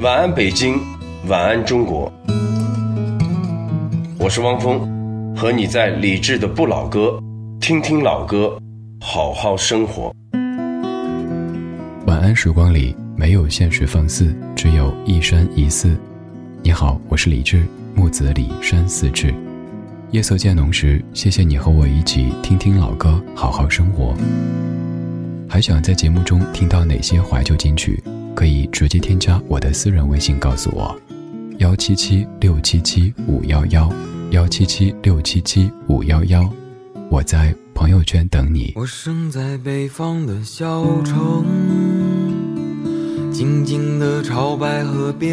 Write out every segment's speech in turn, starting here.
晚安，北京，晚安，中国。我是汪峰，和你在理智的不老歌，听听老歌，好好生活。晚安，时光里没有现实放肆，只有一山一寺。你好，我是李志，木子李山寺志。夜色渐浓时，谢谢你和我一起听听老歌，好好生活。还想在节目中听到哪些怀旧金曲？可以直接添加我的私人微信告诉我，幺七七六七七五幺幺，幺七七六七七五幺幺，我在朋友圈等你。我生在北方的小城，静静的朝白河边，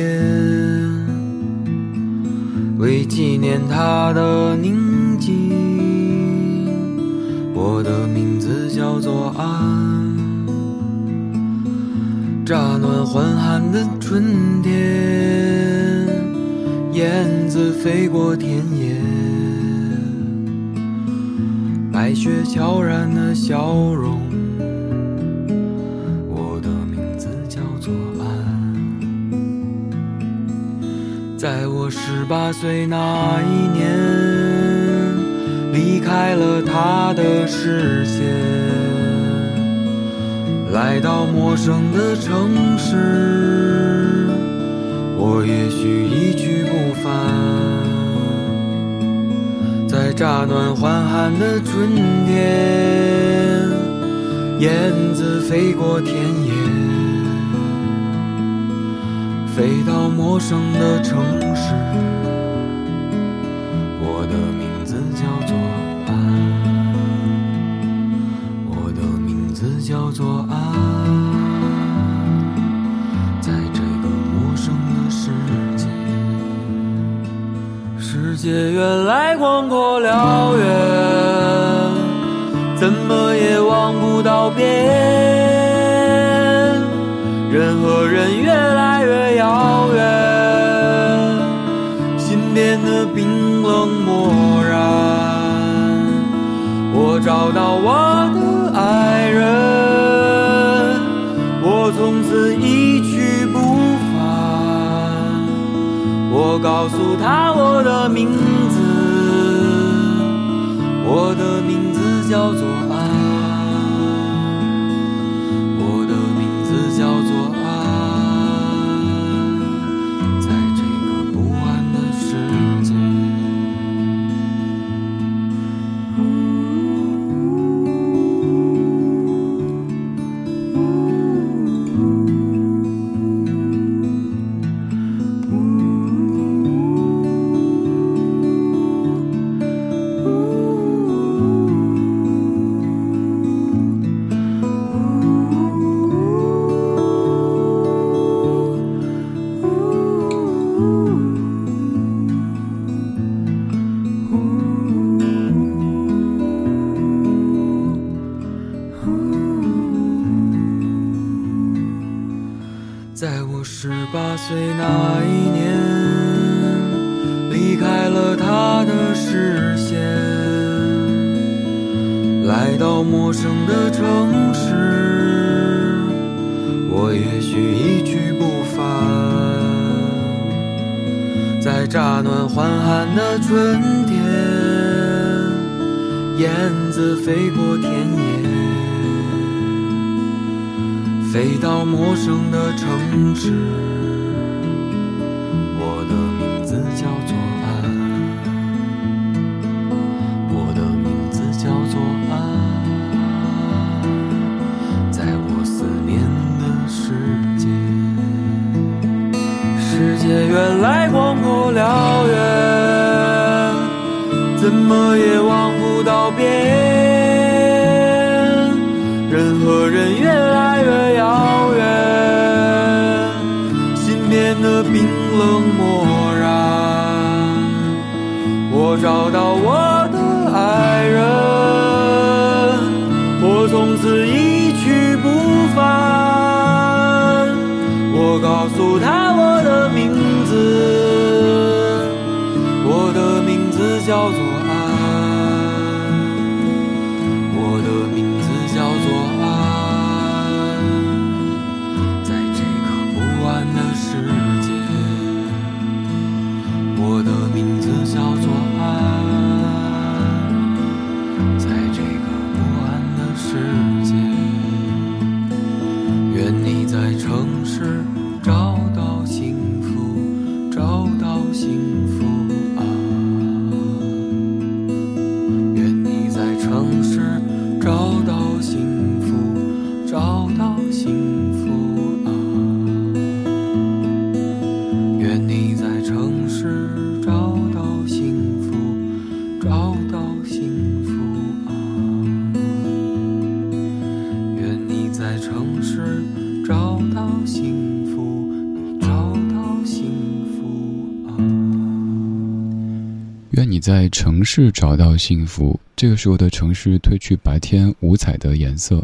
为纪念它的宁静，我的名字叫做安。乍暖还寒的春天，燕子飞过田野，白雪悄然的笑容。我的名字叫做安。在我十八岁那一年，离开了他的视线。来到陌生的城市，我也许一去不返。在乍暖还寒的春天，燕子飞过田野，飞到陌生的城市。我的名字叫做安。我的名字叫做界原来广阔辽远，怎么也望不到边。人和人越来越遥远，心变得冰冷漠然。我找到我的爱人。我从此一去不返。我告诉他我的名字，我的名字叫做岁那一年，离开了他的视线，来到陌生的城市，我也许一去不返。在乍暖还寒的春天，燕子飞过田野。飞到陌生的城市，么也望不到边。人和人越来越遥远，心变得冰冷漠然。我找到我的爱人，我从此一去不返。我告诉他我的名字，我的名字叫做爱。城市找到幸福找到幸福啊。愿你在城市找到幸福这个时候的城市褪去白天五彩的颜色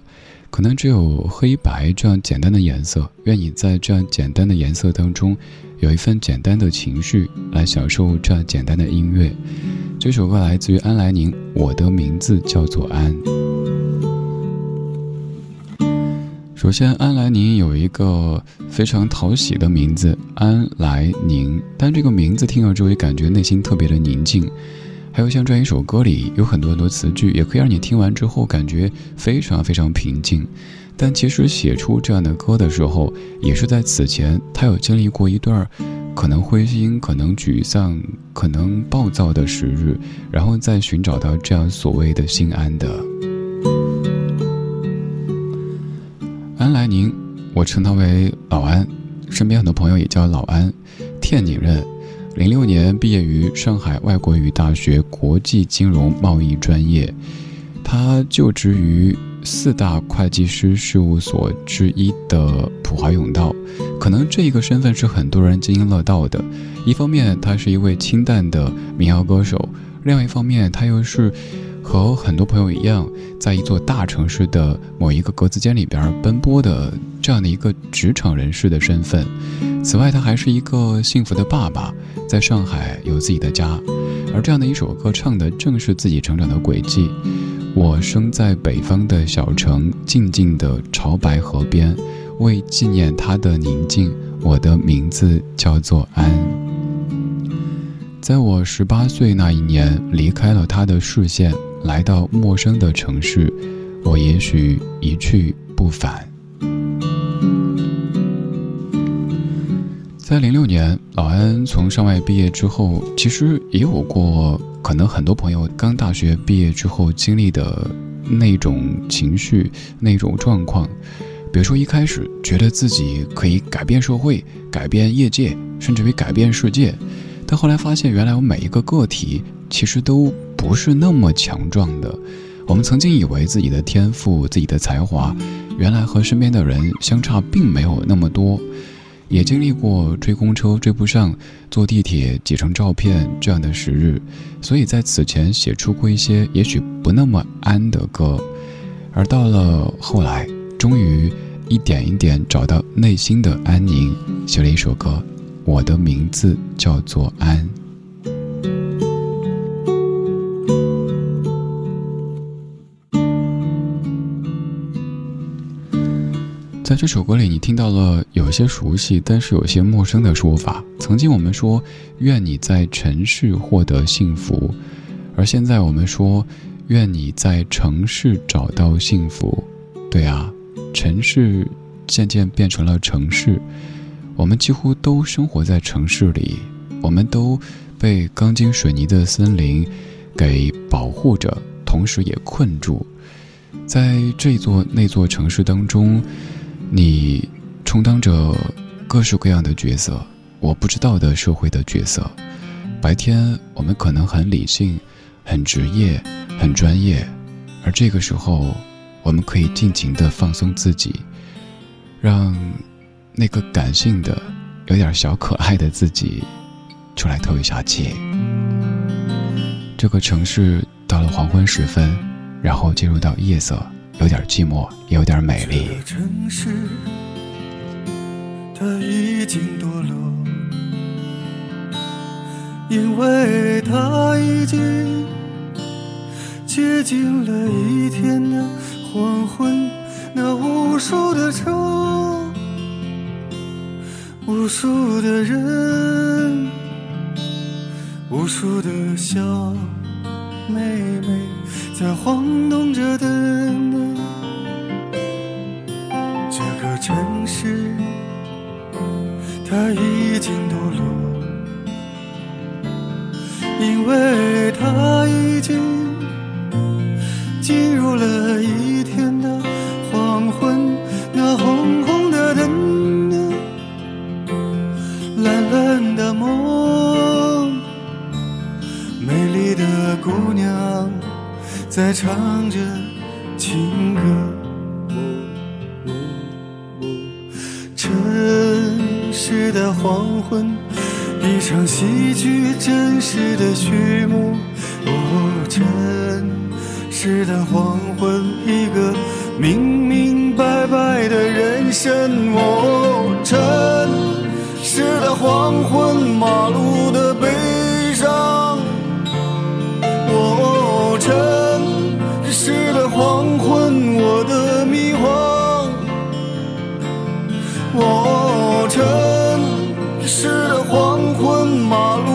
可能只有黑白这样简单的颜色愿你在这样简单的颜色当中有一份简单的情绪来享受这样简单的音乐。这首歌来自于安来宁我的名字叫做安。首先，安来宁有一个非常讨喜的名字安来宁，但这个名字听了之后，也感觉内心特别的宁静。还有像这样一首歌里有很多很多词句，也可以让你听完之后感觉非常非常平静。但其实写出这样的歌的时候，也是在此前他有经历过一段可能灰心、可能沮丧、可能暴躁的时日，然后再寻找到这样所谓的心安的。安宁，我称他为老安，身边很多朋友也叫老安，天津人。零六年毕业于上海外国语大学国际金融贸易专业，他就职于四大会计师事务所之一的普华永道。可能这一个身份是很多人津津乐道的。一方面，他是一位清淡的民谣歌手；另外一方面，他又是和很多朋友一样，在一座大城市的某一个格子间里边奔波的这样的一个职场人士的身份。此外，他还是一个幸福的爸爸。在上海有自己的家，而这样的一首歌唱的正是自己成长的轨迹。我生在北方的小城，静静的潮白河边，为纪念他的宁静，我的名字叫做安。在我十八岁那一年，离开了他的视线，来到陌生的城市，我也许一去不返。在零六年，老安从上外毕业之后，其实也有过可能很多朋友刚大学毕业之后经历的那种情绪、那种状况。比如说一开始觉得自己可以改变社会、改变业界，甚至于改变世界，但后来发现，原来我每一个个体其实都不是那么强壮的。我们曾经以为自己的天赋、自己的才华，原来和身边的人相差并没有那么多。也经历过追公车追不上、坐地铁挤成照片这样的时日，所以在此前写出过一些也许不那么安的歌，而到了后来，终于一点一点找到内心的安宁，写了一首歌，我的名字叫做安。在这首歌里，你听到了有些熟悉，但是有些陌生的说法。曾经我们说“愿你在城市获得幸福”，而现在我们说“愿你在城市找到幸福”。对啊，城市渐渐变成了城市，我们几乎都生活在城市里，我们都被钢筋水泥的森林给保护着，同时也困住在这座那座城市当中。你充当着各式各样的角色，我不知道的社会的角色。白天我们可能很理性、很职业、很专业，而这个时候，我们可以尽情的放松自己，让那个感性的、有点小可爱的自己出来透一下气。这个城市到了黄昏时分，然后进入到夜色。有点寂寞，也有点美丽。城市，它已经堕落，因为它已经接近了一天的黄昏。那无数的车，无数的人，无数的小妹妹，在晃动着的这个。城市，它已经堕落，因为它已经进入了一在唱着情歌。城市的黄昏，一场戏剧真实的序幕。哦，城市的黄昏，一个名昏，马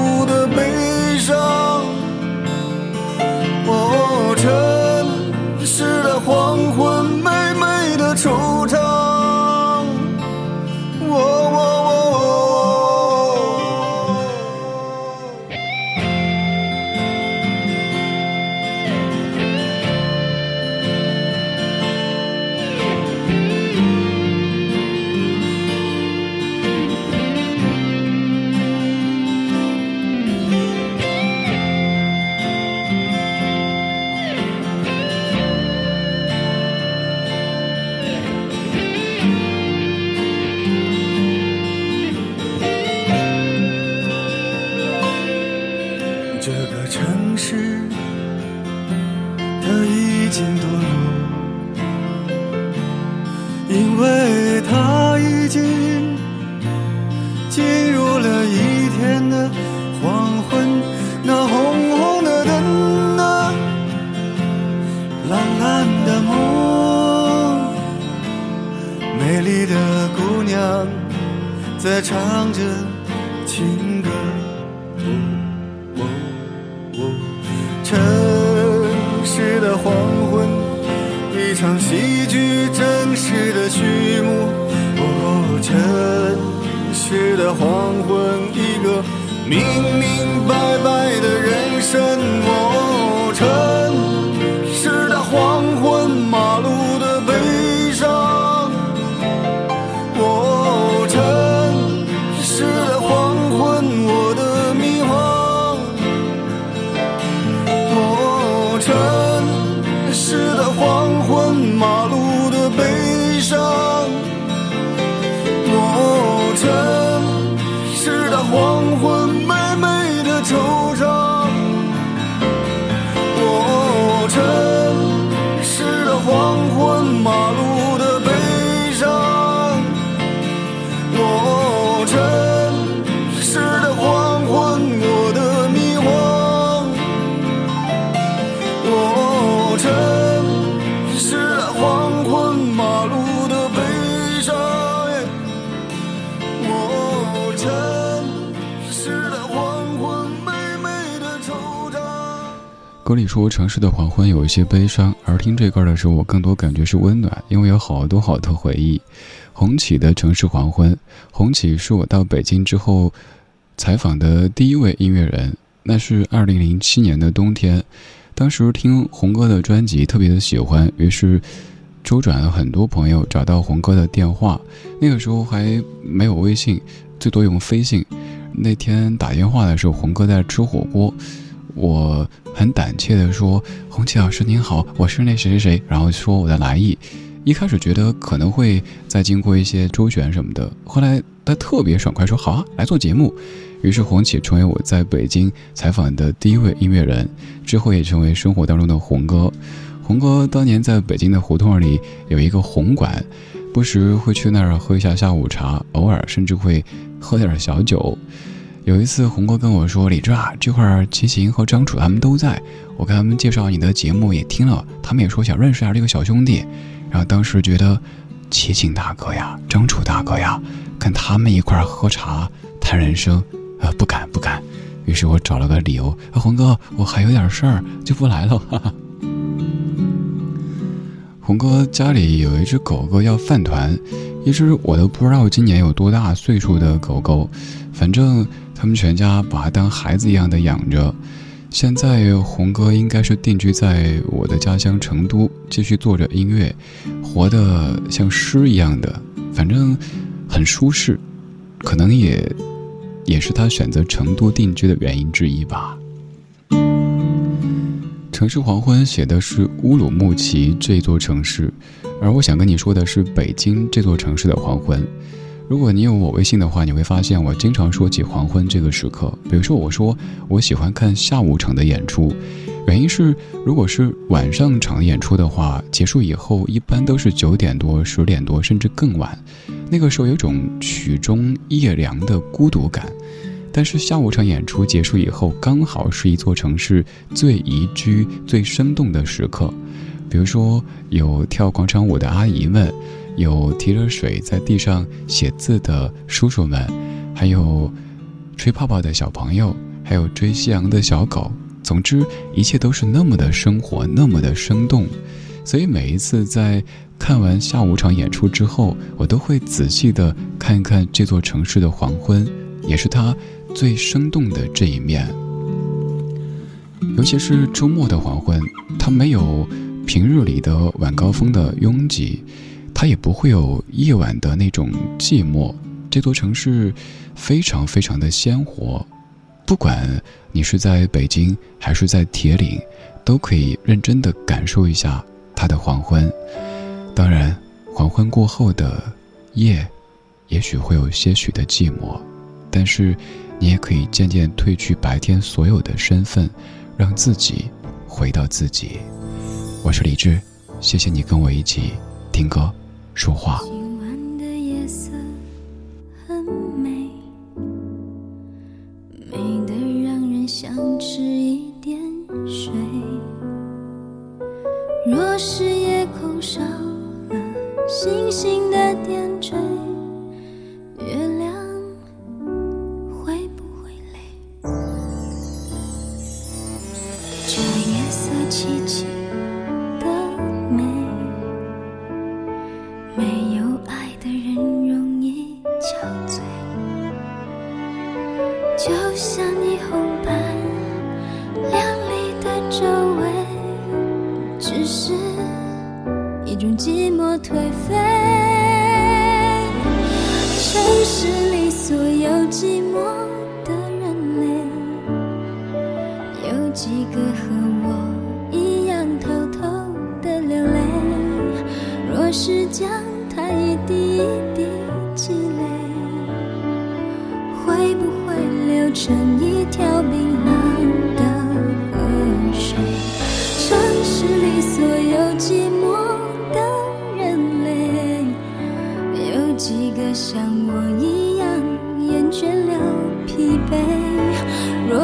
已经堕落，因为它已经进入了一天的黄昏。那红红的灯啊，蓝蓝的梦，美丽的姑娘在唱着序幕。哦，城市的黄昏，一个明歌里说城市的黄昏有一些悲伤，而听这歌的时候，我更多感觉是温暖，因为有好多好多回忆。红起的城市黄昏，红起是我到北京之后采访的第一位音乐人，那是二零零七年的冬天，当时听红哥的专辑特别的喜欢，于是周转了很多朋友找到红哥的电话，那个时候还没有微信，最多用飞信。那天打电话的时候，红哥在吃火锅。我很胆怯地说：“红旗老师您好，我是那谁谁谁。”然后说我的来意。一开始觉得可能会再经过一些周旋什么的，后来他特别爽快说：“好啊，来做节目。”于是红旗成为我在北京采访的第一位音乐人，之后也成为生活当中的红哥。红哥当年在北京的胡同里有一个红馆，不时会去那儿喝一下下午茶，偶尔甚至会喝点小酒。有一次，红哥跟我说：“李志啊，这会儿齐秦和张楚他们都在，我跟他们介绍你的节目也听了，他们也说想认识一下这个小兄弟。”然后当时觉得，齐秦大哥呀，张楚大哥呀，跟他们一块喝茶谈人生，啊，不敢不敢。于是我找了个理由，啊，红哥，我还有点事儿，就不来了。哈哈。红哥家里有一只狗狗要饭团，一只我都不知道今年有多大岁数的狗狗，反正他们全家把他当孩子一样的养着。现在红哥应该是定居在我的家乡成都，继续做着音乐，活得像诗一样的，反正很舒适，可能也也是他选择成都定居的原因之一吧。城市黄昏写的是乌鲁木齐这座城市，而我想跟你说的是北京这座城市的黄昏。如果你有我微信的话，你会发现我经常说起黄昏这个时刻。比如说，我说我喜欢看下午场的演出，原因是如果是晚上场演出的话，结束以后一般都是九点多、十点多，甚至更晚。那个时候有种曲终夜凉的孤独感。但是下午场演出结束以后，刚好是一座城市最宜居、最生动的时刻。比如说，有跳广场舞的阿姨们。有提着水在地上写字的叔叔们，还有吹泡泡的小朋友，还有追夕阳的小狗。总之，一切都是那么的生活，那么的生动。所以每一次在看完下午场演出之后，我都会仔细的看一看这座城市的黄昏，也是它最生动的这一面。尤其是周末的黄昏，它没有平日里的晚高峰的拥挤。它也不会有夜晚的那种寂寞。这座城市非常非常的鲜活，不管你是在北京还是在铁岭，都可以认真的感受一下它的黄昏。当然，黄昏过后的夜，也许会有些许的寂寞，但是你也可以渐渐褪去白天所有的身份，让自己回到自己。我是李志，谢谢你跟我一起听歌。说话。就像霓虹般亮丽的周围只是一种寂寞颓废。城市里所有寂寞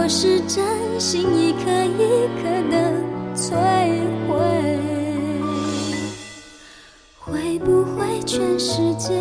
我是真心，一颗一颗的摧毁，会不会全世界？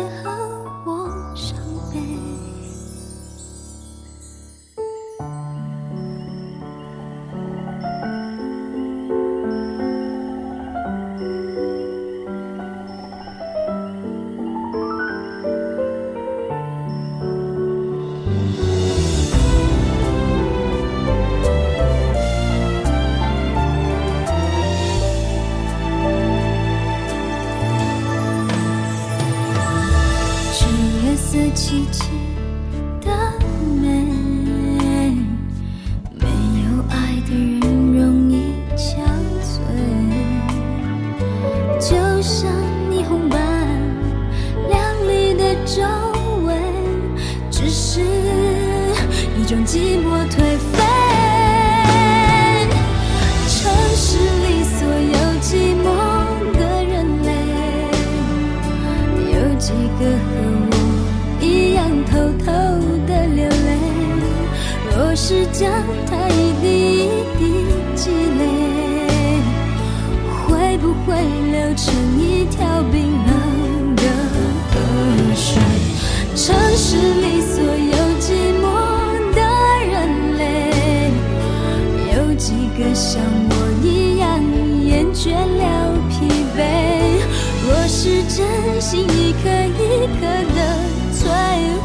心一颗一颗的摧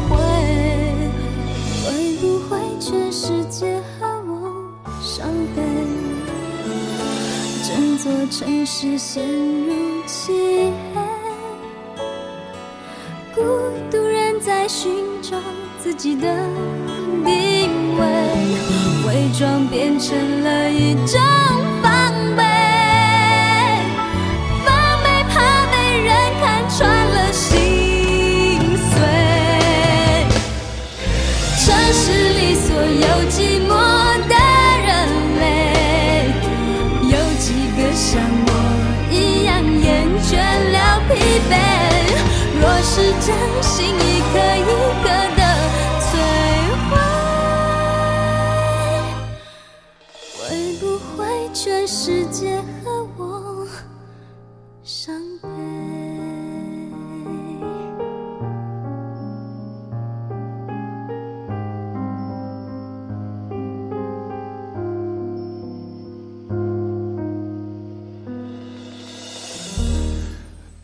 毁。会不会全世界和我伤悲？整座城市陷入漆黑，孤独人在寻找自己的定位，伪装变成了一张。真心，一颗一颗的摧毁，会不会全世界？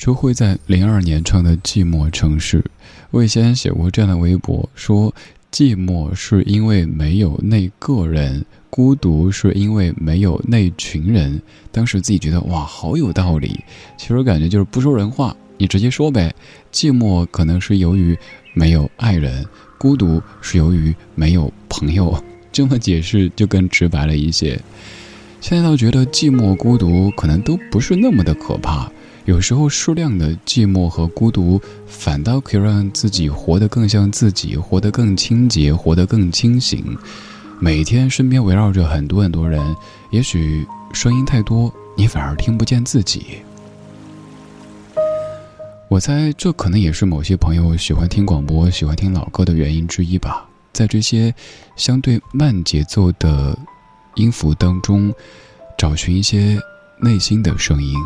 周慧在零二年唱的《寂寞城市》，我以前写过这样的微博，说寂寞是因为没有那个人，孤独是因为没有那群人。当时自己觉得哇，好有道理。其实感觉就是不说人话，你直接说呗。寂寞可能是由于没有爱人，孤独是由于没有朋友。这么解释就更直白了一些。现在倒觉得寂寞、孤独可能都不是那么的可怕。有时候，适量的寂寞和孤独，反倒可以让自己活得更像自己，活得更清洁，活得更清醒。每天身边围绕着很多很多人，也许声音太多，你反而听不见自己。我猜，这可能也是某些朋友喜欢听广播、喜欢听老歌的原因之一吧。在这些相对慢节奏的音符当中，找寻一些内心的声音。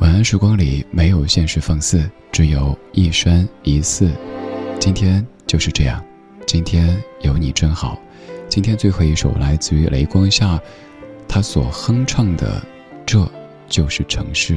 晚安时光里没有现实放肆，只有一生一寺。今天就是这样，今天有你真好。今天最后一首来自于雷光下，他所哼唱的，这就是城市。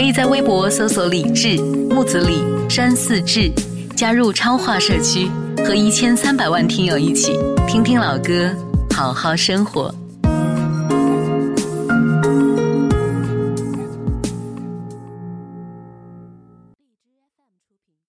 可以在微博搜索“李志木子李山寺志”，加入超话社区，和一千三百万听友一起听听老歌，好好生活。